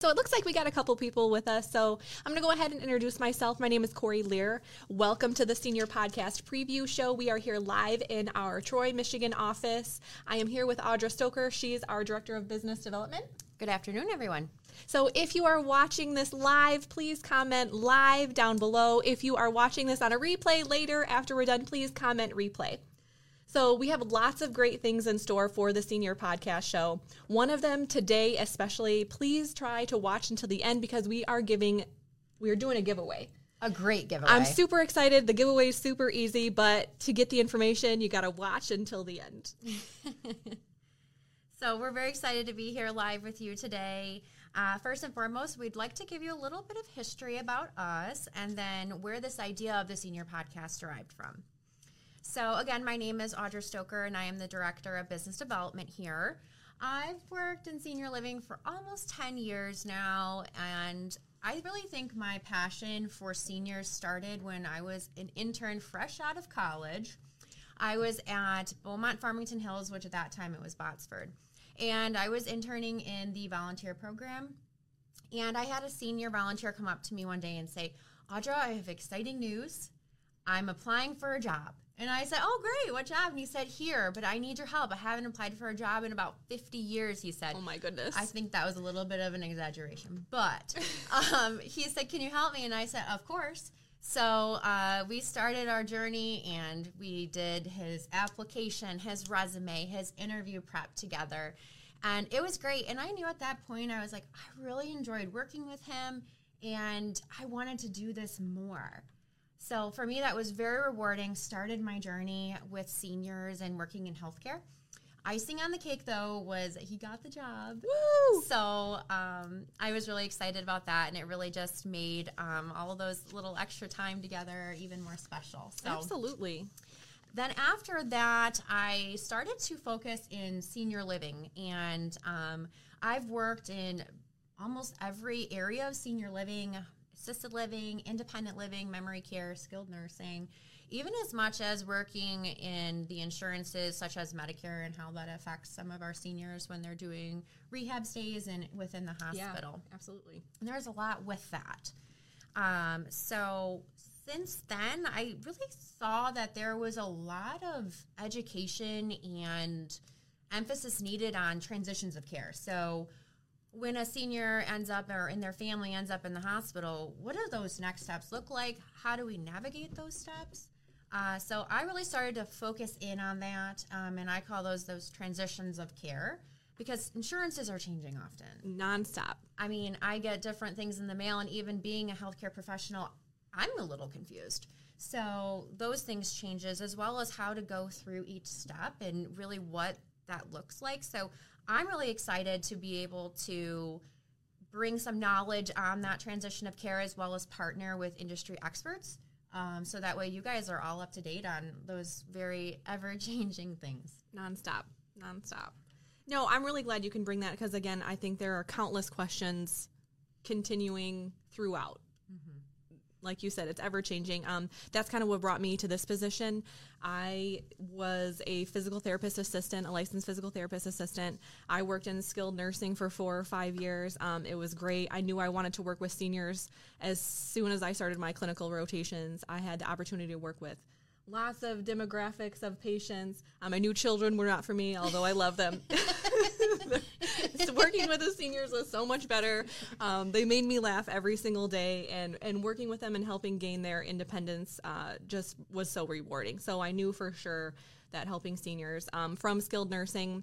So it looks like we got a couple people with us. So I'm going to go ahead and introduce myself. My name is Corey Lear. Welcome to the Senior Podcast Preview Show. We are here live in our Troy, Michigan office. I am here with Audra Stoker. She's our Director of Business Development. Good afternoon, everyone. So if you are watching this live, please comment live down below. If you are watching this on a replay later after we're done, please comment replay. So, we have lots of great things in store for the Senior Podcast Show. One of them today, especially, please try to watch until the end because we are giving, we are doing a giveaway. A great giveaway. I'm super excited. The giveaway is super easy, but to get the information, you got to watch until the end. so, we're very excited to be here live with you today. Uh, first and foremost, we'd like to give you a little bit of history about us and then where this idea of the Senior Podcast derived from. So, again, my name is Audra Stoker, and I am the Director of Business Development here. I've worked in senior living for almost 10 years now, and I really think my passion for seniors started when I was an intern fresh out of college. I was at Beaumont Farmington Hills, which at that time it was Botsford, and I was interning in the volunteer program. And I had a senior volunteer come up to me one day and say, Audra, I have exciting news. I'm applying for a job. And I said, Oh, great. What job? And he said, Here, but I need your help. I haven't applied for a job in about 50 years, he said. Oh, my goodness. I think that was a little bit of an exaggeration. But um, he said, Can you help me? And I said, Of course. So uh, we started our journey and we did his application, his resume, his interview prep together. And it was great. And I knew at that point, I was like, I really enjoyed working with him and I wanted to do this more. So for me, that was very rewarding. Started my journey with seniors and working in healthcare. Icing on the cake, though, was he got the job. Woo! So um, I was really excited about that, and it really just made um, all of those little extra time together even more special. So Absolutely. Then after that, I started to focus in senior living, and um, I've worked in almost every area of senior living assisted living, independent living, memory care, skilled nursing, even as much as working in the insurances such as Medicare and how that affects some of our seniors when they're doing rehab stays and within the hospital. Yeah, absolutely. And there's a lot with that. Um, so since then, I really saw that there was a lot of education and emphasis needed on transitions of care. So when a senior ends up or in their family ends up in the hospital, what do those next steps look like? How do we navigate those steps? Uh, so I really started to focus in on that, um, and I call those those transitions of care because insurances are changing often, nonstop. I mean, I get different things in the mail, and even being a healthcare professional, I'm a little confused. So those things changes as well as how to go through each step and really what that looks like. So I'm really excited to be able to bring some knowledge on that transition of care as well as partner with industry experts. Um, so that way you guys are all up to date on those very ever changing things. Nonstop. Nonstop. No, I'm really glad you can bring that because, again, I think there are countless questions continuing throughout like you said, it's ever changing. Um, that's kind of what brought me to this position. I was a physical therapist assistant, a licensed physical therapist assistant. I worked in skilled nursing for four or five years. Um, it was great. I knew I wanted to work with seniors as soon as I started my clinical rotations. I had the opportunity to work with lots of demographics of patients. Um, I knew children were not for me, although I love them. working with the seniors was so much better. Um, they made me laugh every single day, and and working with them and helping gain their independence uh, just was so rewarding. So I knew for sure that helping seniors um, from skilled nursing.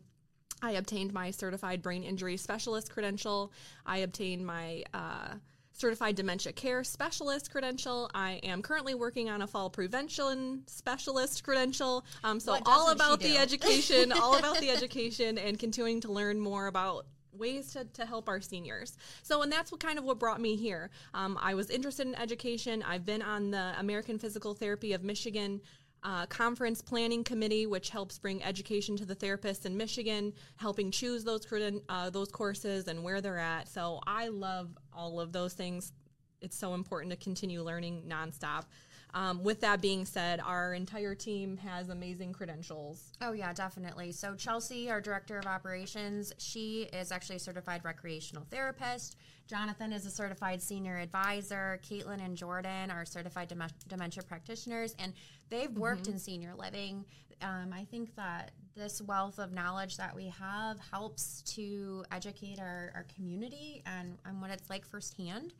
I obtained my certified brain injury specialist credential. I obtained my uh, certified dementia care specialist credential. I am currently working on a fall prevention specialist credential. Um, so all about the education, all about the education, and continuing to learn more about ways to, to help our seniors. So, and that's what kind of what brought me here. Um, I was interested in education. I've been on the American Physical Therapy of Michigan uh, conference planning committee, which helps bring education to the therapists in Michigan, helping choose those uh, those courses and where they're at. So I love all of those things. It's so important to continue learning nonstop. um, with that being said, our entire team has amazing credentials. Oh yeah, definitely. So Chelsea, our director of operations, she is actually a certified recreational therapist. Jonathan is a certified senior advisor. Caitlin and Jordan are certified dem- dementia practitioners, and they've worked mm-hmm. in senior living. Um, I think that this wealth of knowledge that we have helps to educate our, our community and, and what it's like firsthand.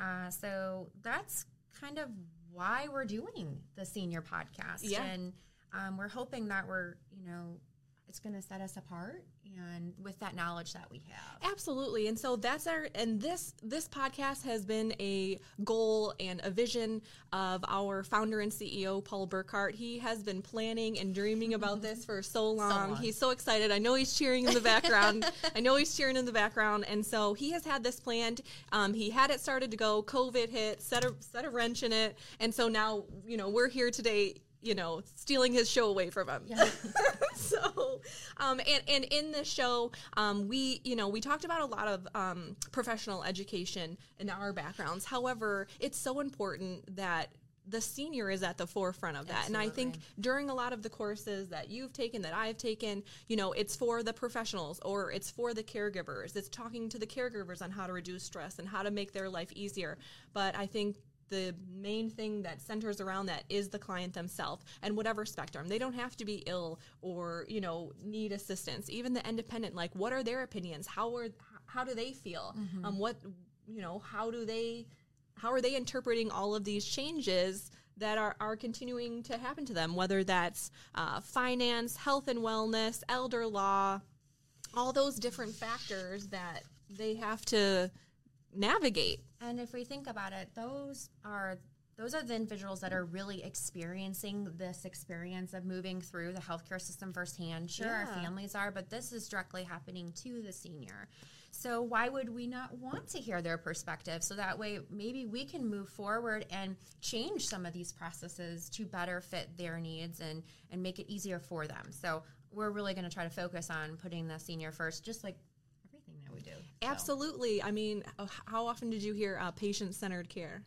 Uh, so that's kind of why we're doing the senior podcast. Yeah. And um, we're hoping that we're, you know, it's going to set us apart and with that knowledge that we have. Absolutely. And so that's our and this this podcast has been a goal and a vision of our founder and ceo paul burkhart he has been planning and dreaming about this for so long. so long. He's so excited. I know he's cheering in the background. I know he's cheering in the background. And so he has had this planned. Um, he had it started to go. Covid hit set a set a wrench in it. And so now you know we're here today you know, stealing his show away from him. Yeah. so, um, and, and in the show, um, we, you know, we talked about a lot of um, professional education in our backgrounds. However, it's so important that the senior is at the forefront of that. Absolutely. And I think during a lot of the courses that you've taken, that I've taken, you know, it's for the professionals or it's for the caregivers. It's talking to the caregivers on how to reduce stress and how to make their life easier. But I think the main thing that centers around that is the client themselves and whatever spectrum. They don't have to be ill or you know need assistance. Even the independent like what are their opinions? How are how do they feel? Mm-hmm. um what you know how do they how are they interpreting all of these changes that are, are continuing to happen to them? Whether that's uh, finance health and wellness elder law all those different factors that they have to navigate. And if we think about it, those are those are the individuals that are really experiencing this experience of moving through the healthcare system firsthand. Sure, yeah. our families are, but this is directly happening to the senior. So why would we not want to hear their perspective? So that way, maybe we can move forward and change some of these processes to better fit their needs and and make it easier for them. So we're really going to try to focus on putting the senior first, just like everything that we do. Absolutely. So. I mean, how often did you hear uh, patient centered care?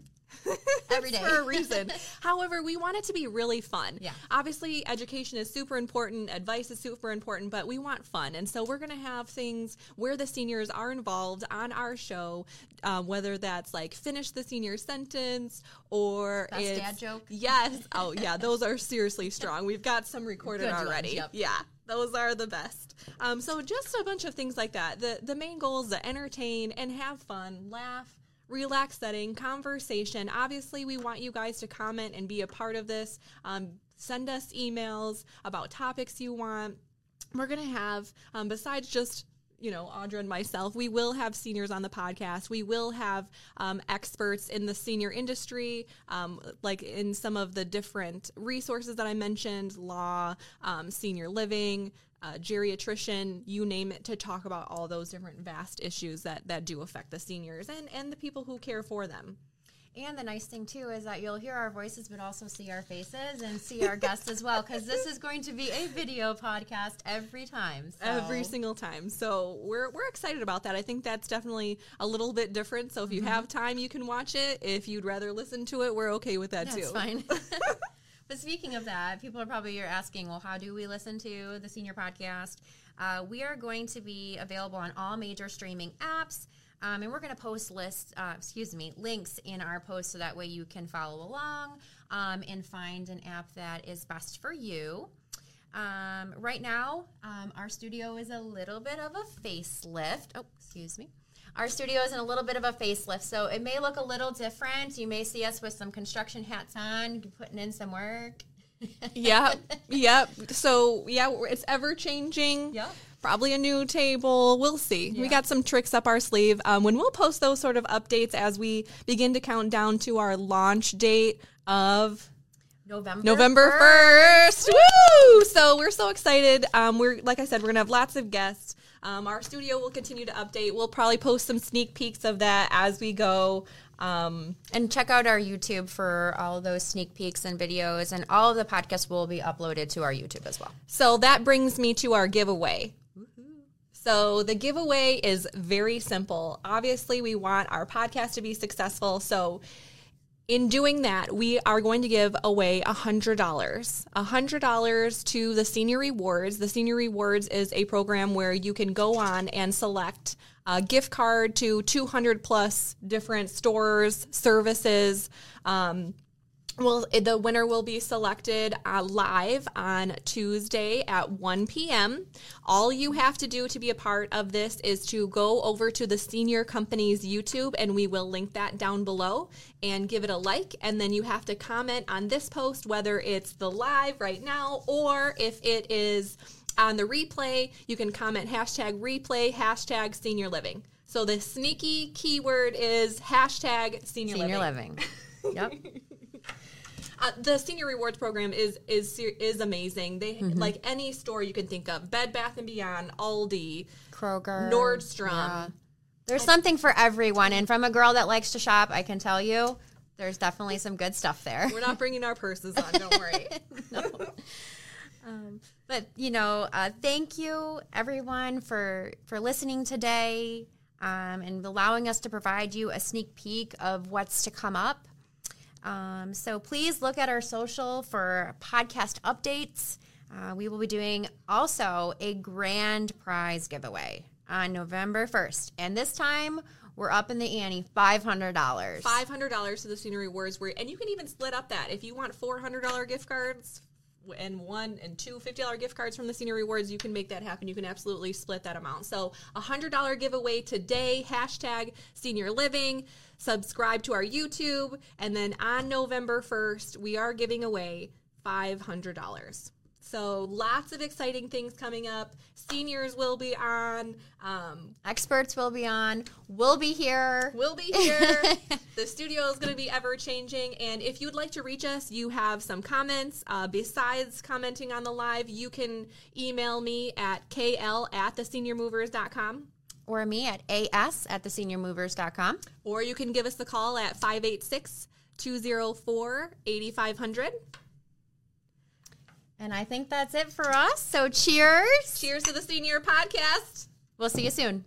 Every day. for a reason. However, we want it to be really fun. Yeah. Obviously, education is super important, advice is super important, but we want fun. And so we're going to have things where the seniors are involved on our show, uh, whether that's like finish the senior sentence or Best it's, dad joke. Yes. Oh, yeah. Those are seriously strong. We've got some recorded Good already. Yep. Yeah. Those are the best. Um, so just a bunch of things like that. The the main goal is to entertain and have fun, laugh, relax setting, conversation. Obviously, we want you guys to comment and be a part of this. Um, send us emails about topics you want. We're going to have, um, besides just you know, Audra and myself, we will have seniors on the podcast. We will have um, experts in the senior industry, um, like in some of the different resources that I mentioned law, um, senior living, uh, geriatrician, you name it, to talk about all those different vast issues that, that do affect the seniors and, and the people who care for them. And the nice thing too is that you'll hear our voices, but also see our faces and see our guests as well, because this is going to be a video podcast every time. So. Every single time. So we're we're excited about that. I think that's definitely a little bit different. So if you mm-hmm. have time, you can watch it. If you'd rather listen to it, we're okay with that that's too. Fine. but speaking of that, people are probably asking, well, how do we listen to the senior podcast? Uh, we are going to be available on all major streaming apps. Um, and we're going to post lists, uh, excuse me, links in our post so that way you can follow along um, and find an app that is best for you. Um, right now, um, our studio is a little bit of a facelift. Oh, excuse me. Our studio is in a little bit of a facelift, so it may look a little different. You may see us with some construction hats on, putting in some work. yep, yep. So yeah, it's ever changing. Yep probably a new table. We'll see. Yeah. We got some tricks up our sleeve. Um, when we'll post those sort of updates as we begin to count down to our launch date of November November first. Woo! So we're so excited. Um, we're like I said, we're gonna have lots of guests. Um, our studio will continue to update. We'll probably post some sneak peeks of that as we go. Um, and check out our YouTube for all those sneak peeks and videos, and all of the podcasts will be uploaded to our YouTube as well. So that brings me to our giveaway. So the giveaway is very simple. Obviously, we want our podcast to be successful. So in doing that, we are going to give away $100. $100 to the Senior Rewards. The Senior Rewards is a program where you can go on and select a gift card to 200 plus different stores, services. Um, well, the winner will be selected uh, live on Tuesday at 1 p.m. All you have to do to be a part of this is to go over to the senior company's YouTube, and we will link that down below and give it a like. And then you have to comment on this post, whether it's the live right now or if it is on the replay, you can comment hashtag replay, hashtag senior living. So the sneaky keyword is hashtag senior, Senior living. yep. Uh, the senior rewards program is is is amazing. They like any store you can think of: Bed Bath and Beyond, Aldi, Kroger, Nordstrom. Yeah. There's something for everyone, and from a girl that likes to shop, I can tell you, there's definitely some good stuff there. We're not bringing our purses on. Don't worry. Um, but you know, uh, thank you everyone for for listening today um, and allowing us to provide you a sneak peek of what's to come up. Um, so please look at our social for podcast updates. Uh, we will be doing also a grand prize giveaway on November 1st. And this time we're up in the ante $500. Five hundred dollars to the senior rewards, where and you can even split up that if you want four hundred dollar gift cards and one and two fifty dollar gift cards from the senior rewards. You can make that happen. You can absolutely split that amount. So a hundred dollar giveaway today. Hashtag senior living. Subscribe to our YouTube, and then on November first, we are giving away five hundred dollars. So lots of exciting things coming up. Seniors will be on. Um, Experts will be on. We'll be here. We'll be here. the studio is going to be ever changing. And if you'd like to reach us, you have some comments. Uh, besides commenting on the live, you can email me at kl at theseniormovers.com or me at as at theseniormovers.com. or you can give us the call at 586 204 8500. And I think that's it for us. So cheers. Cheers to the senior podcast. We'll see you soon.